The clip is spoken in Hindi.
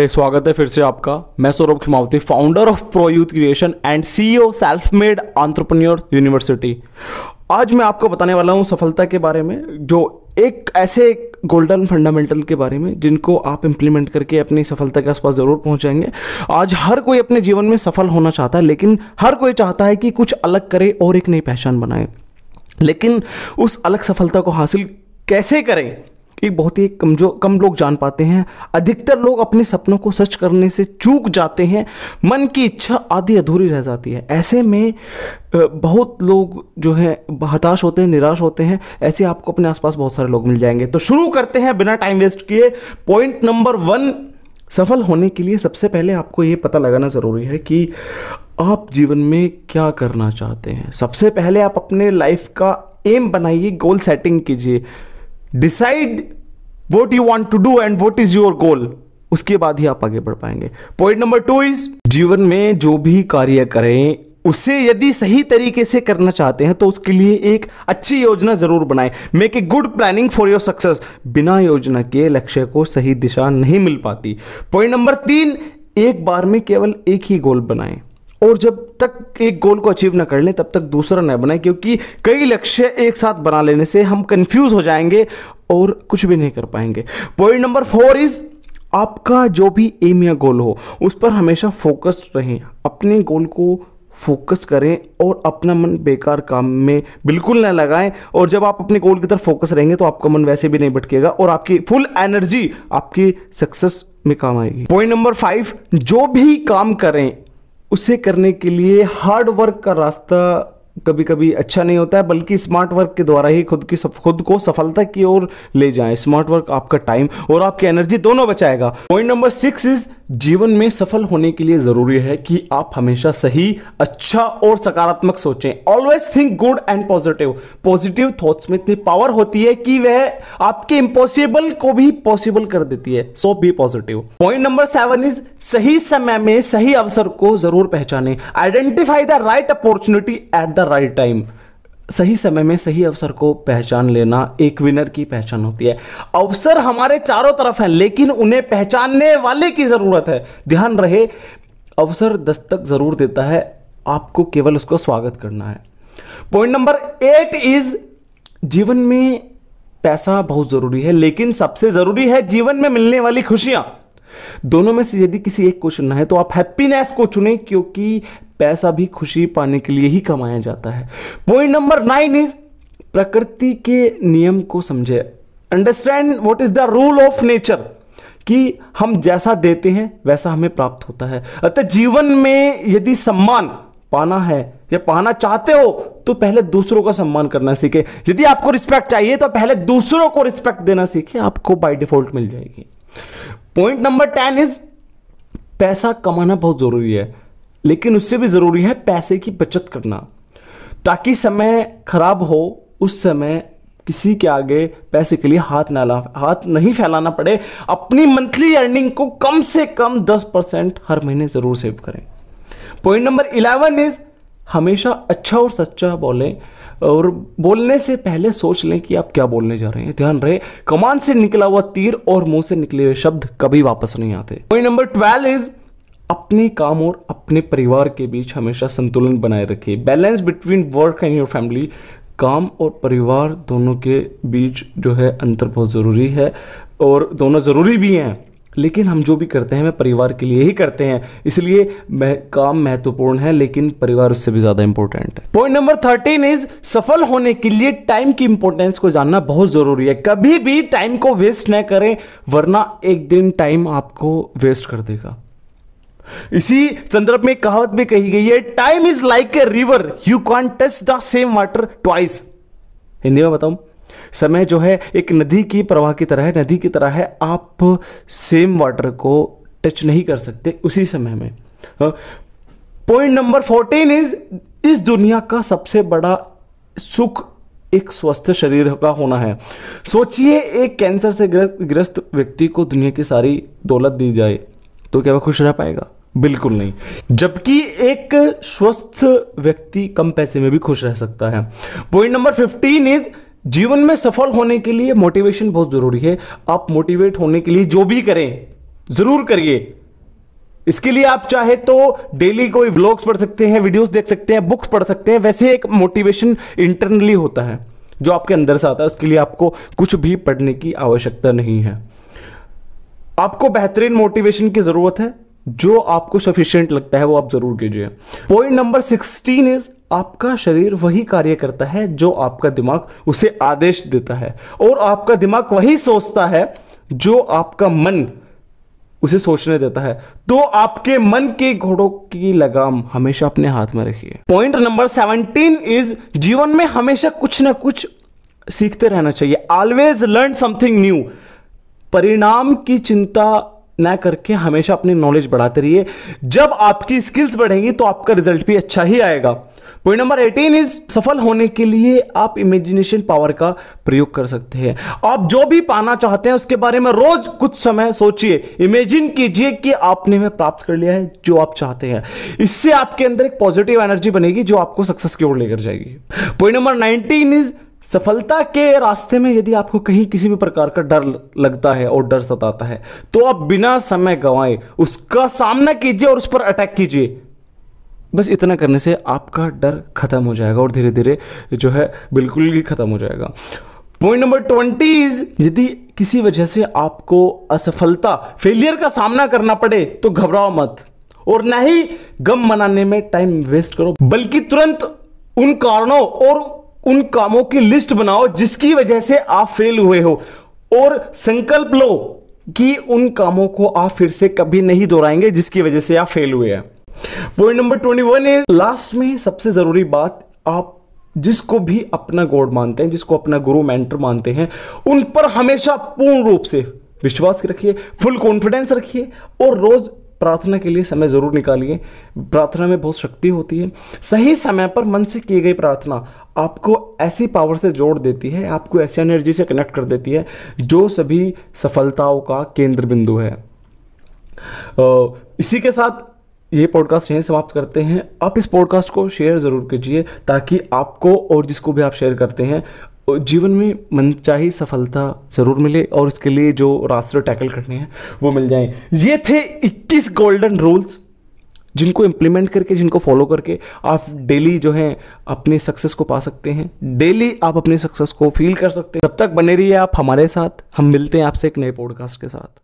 स्वागत है फिर से आपका। मैं Saurabh Khimavati founder of Pro Youth Creation and CEO Self Made Entrepreneur University आज मैं आपको बताने वाला हूँ सफलता के बारे में, जो एक ऐसे गोल्डन फंडामेंटल के बारे में, जिनको आप इंप्लीमेंट करके अपनी सफलता के आसपास ज़रूर पहुंचाएँगे। आज हर कोई अपने जीवन में सफल होना चाहता है, लेकिन हर कोई चाहता है कि कुछ अलग करे और एक नई पहचान बनाए। लेकिन उस अलग सफलता को हासिल कैसे करें? ये बहुत ही कमज़ोर कम लोग जान पाते हैं। अधिकतर लोग अपने सपनों को सच करने से चूक जाते हैं। मन की इच्छा आधी अधूरी रह जाती है। ऐसे में बहुत लोग जो है, हताश होते हैं, निराश होते हैं। ऐसे आपको अपने आसपास बहुत सारे लोग मिल जाएँगे। तो शुरू करते हैं बिना टाइम वेस्ट किए। पॉइंट नंबर वन सफल होने के लिए सबसे पहले आपको ये पता लगाना ज़रूरी है कि आप जीवन में क्या करना चाहते हैं। सबसे पहले आप अपने लाइफ का एम बनाइए गोल सेटिंग कीजिए। Decide what you want to do and what is your goal उसके बाद ही आप आगे बढ़ पाएँगे। पॉइंट नंबर टू इज़ जीवन में जो भी कार्य करें, उसे यदि सही तरीके से करना चाहते हैं तो उसके लिए एक अच्छी योजना ज़रूर बनाएँ। Make a good planning for your success बिना योजना के लक्ष्य को सही दिशा नहीं मिल पाती। पॉइंट नंबर तीन, एक बार में केवल एक ही गोल बनाएँ। और जब तक एक गोल को अचीव ना कर लें, तब तक दूसरा न बनाए, क्योंकि कई लक्ष्य एक साथ बना लेने से हम कंफ्यूज हो जाएँगे और कुछ भी नहीं कर पाएँगे। पॉइंट नंबर फोर इज़ आपका जो भी एम या गोल हो, उस पर हमेशा फोकस रहें। अपने गोल को फोकस करें और अपना मन बेकार काम में बिल्कुल न लगाएँ। और जब आप अपने गोल की तरफ़ फोकस रहेंगे तो आपका मन वैसे भी नहीं भटकेगा और आपकी फुल एनर्जी आपकी सक्सेस में काम आएगी। पॉइंट नंबर फाइव जो भी काम करें उसे करने के लिए हार्ड वर्क का रास्ता कभी कभी अच्छा नहीं होता है बल्कि स्मार्ट वर्क के द्वारा ही खुद की सफ, खुद को सफलता की ओर ले जाएँ। स्मार्ट वर्क आपका टाइम और आपकी एनर्जी दोनों बचाएगा। पॉइंट नंबर सिक्स इज़ जीवन में सफल होने के लिए ज़रूरी है कि आप हमेशा सही अच्छा और सकारात्मक सोचें। Always think good and positive positive thoughts में इतनी पावर होती है कि वह आपके इम्पॉसिबल को भी पॉसिबल कर देती है। So be positive point number seven is सही समय में सही अवसर को ज़रूर पहचाने। Identify the right opportunity at the right time सही समय में सही अवसर को पहचान लेना एक विनर की पहचान होती है। अवसर हमारे चारों तरफ़ हैं, लेकिन उन्हें पहचानने वाले की ज़रूरत है। ध्यान रहे, अवसर दस्तक ज़रूर देता है। आपको केवल उसको स्वागत करना है। पॉइंट नंबर एट इज़ जीवन में पैसा बहुत ज़रूरी है, लेकिन सबसे ज़रूरी है जीवन में मिलने वाली खुशियाँ। दोनों में से यदि किसी एक को चुनना है तो आप हैप्पीनेस को चुने, क्योंकि पैसा भी खुशी पाने के लिए ही कमाया जाता है। पॉइंट नंबर नाइन इज़ प्रकृति के नियम को समझे। Understand what is the rule of nature कि हम जैसा देते हैं, वैसा हमें प्राप्त होता है। अतः जीवन में यदि सम्मान पाना है, या पाना चाहते हो तो पहले दूसरों का सम्मान करना सीखे। यदि आपको रिस्पेक्ट चाहिए तो पहले दूसरों को रिस्पेक्ट देना सीखे, आपको बाय डिफ़ॉल्ट मिल जाएगी। पॉइंट नंबर टेन इज़ पैसा कमाना बहुत ज़रूरी है, लेकिन उससे भी ज़रूरी है पैसे की बचत करना। ताकि समय खराब हो, उस समय किसी के आगे पैसे के लिए हाथ ना ला हाथ नहीं फैलाना पड़े। अपनी मंथली अर्निंग को कम से कम दस परसेंट हर महीने ज़रूर सेव करें। पॉइंट नंबर इलेवन इज़ हमेशा अच्छा और सच्चा बोलें। और बोलने से पहले सोच लें कि आप क्या बोलने जा रहे हैं। ध्यान रहे, कमान से निकला हुआ तीर और मुँह से निकले हुए शब्द कभी वापस नहीं आते। पॉइंट नंबर ट्वेल्व इज़ अपने काम और अपने परिवार के बीच हमेशा संतुलन बनाए रखिए। Balance between work and your family काम और परिवार दोनों के बीच जो है अंतर बहुत ज़रूरी है और दोनों ज़रूरी भी हैं। लेकिन हम जो भी करते हैं मैं परिवार के लिए ही करते हैं। इसलिए काम महत्वपूर्ण है, लेकिन परिवार उससे भी ज़्यादा इंपॉर्टेंट है। पॉइंट नंबर थर्टीन इज़ सफल होने के लिए टाइम की इंपॉर्टेंस को जानना बहुत ज़रूरी है। कभी भी टाइम को वेस्ट न करें, वरना एक दिन टाइम आपको वेस्ट कर देगा। इसी संदर्भ में कहावत भी कही गई है time is like a river you can't touch the same water twice Hindi में बताऊँ? समय जो है एक नदी की प्रवाह की तरह है, नदी की तरह है, आप सेम वाटर को टच नहीं कर सकते उसी समय में। पॉइंट नंबर फोर्टीन इज़ इस दुनिया का सबसे बड़ा सुख एक स्वस्थ शरीर का होना है। सोचिए, एक कैंसर से ग्रस्त व्यक्ति को दुनिया की सारी दौलत दी जाए तो क्या वह खुश रह पाएगा? बिल्कुल नहीं। जबकि एक स्वस्थ व्यक्ति कम पैसे में भी खुश रह सकता है। पॉइंट नंबर फिफ्टीन इज़ जीवन में सफल होने के लिए मोटिवेशन बहुत ज़रूरी है। आप मोटिवेट होने के लिए जो भी करें, ज़रूर करिए। इसके लिए आप चाहे तो डेली कोई व्लॉग्स पढ़ सकते हैं वीडियोस देख सकते हैं बुक्स पढ़ सकते हैं। वैसे एक मोटिवेशन इंटरनली होता है, जो आपके अंदर से आता है। उसके लिए आपको कुछ भी पढ़ने की आवश्यकता नहीं है। आपको बेहतरीन मोटिवेशन की ज़रूरत है, जो आपको सफिशियंट लगता है, वो आप ज़रूर कीजिए। पॉइंट नंबर सिक्सटीन इज़ आपका शरीर वही कार्य करता है जो आपका दिमाग उसे आदेश देता है। और आपका दिमाग वही सोचता है जो आपका मन उसे सोचने देता है। तो आपके मन के घोड़ों की लगाम हमेशा अपने हाथ में रखिए। पॉइंट नंबर सेवनटीन इज़ जीवन में हमेशा कुछ ना कुछ सीखते रहना चाहिए। ऑलवेज लर्न समथिंग न्यू परिणाम की चिंता ना करके हमेशा अपनी नॉलेज बढ़ाते रहिए। जब आपकी स्किल्स बढ़ेंगी तो आपका रिज़ल्ट भी अच्छा ही आएगा। पॉइंट नंबर 18 इज़ सफल होने के लिए आप इमेजिनेशन पावर का प्रयोग कर सकते हैं। आप जो भी पाना चाहते हैं, उसके बारे में रोज कुछ समय सोचिए। इमेजिन कीजिए कि आपने में प्राप्त कर लिया है जो आप चाहते हैं। इससे आपके अंदर एक पॉजिटिव एनर्जी बनेगी जो आपको सक्सेस की ओर लेकर जाएगी। पॉइंट नंबर 19 इज़ सफलता के रास्ते में यदि आपको कहीं किसी भी प्रकार का डर लगता है और डर सताता है तो आप बिना समय गंवाए उसका सामना कीजिए और उस पर अटैक कीजिए। बस इतना करने से आपका डर खत्म हो जाएगा और धीरे धीरे जो है बिल्कुल ही खत्म हो जाएगा। पॉइंट नंबर ट्वेंटी यदि किसी वजह से आपको असफलता फेलियर का सामना करना पड़े तो घबराओ मत। और ना ही गम मनाने में टाइम वेस्ट करो, बल्कि तुरंत उन कारणों और उन कामों की लिस्ट बनाओ जिसकी वजह से आप फेल हुए हो। और संकल्प लो कि उन कामों को आप फिर से कभी नहीं दोहराएँगे जिसकी वजह से आप फेल हुए हैं। Point number twenty one is last में सबसे ज़रूरी बात, आप जिसको भी अपना गॉड मानते हैं, जिसको अपना गुरु, मेंटर मानते हैं, उन पर हमेशा पूर्ण रूप से विश्वास रखिए, फुल कॉन्फिडेंस रखिए, और रोज प्रार्थना के लिए समय ज़रूर निकालिए। प्रार्थना में बहुत शक्ति होती है। सही समय पर मन से की गई प्रार्थना आपको ऐसी पावर से जोड़ देती है, आपको ऐसी एनर्जी से कनेक्ट कर देती है, जो सभी सफलताओं का केंद्र बिंदु है इसी के साथ ये पॉडकास्ट यहीं समाप्त करते हैं। आप इस पॉडकास्ट को शेयर ज़रूर कीजिए ताकि आपको और जिसको भी आप शेयर करते हैं, जीवन में मनचाही सफलता ज़रूर मिले और इसके लिए जो रास्ते टैकल करने हैं, वो मिल जाएँ। ये थे 21 गोल्डन रूल्स जिनको इम्प्लीमेंट करके, जिनको फॉलो करके आप डेली जो है, अपने सक्सेस को पा सकते हैं। डेली आप अपने सक्सेस को फील कर सकते हैं। तब तक बने रहिए आप हमारे साथ। हम मिलते हैं आपसे एक नए पॉडकास्ट के साथ।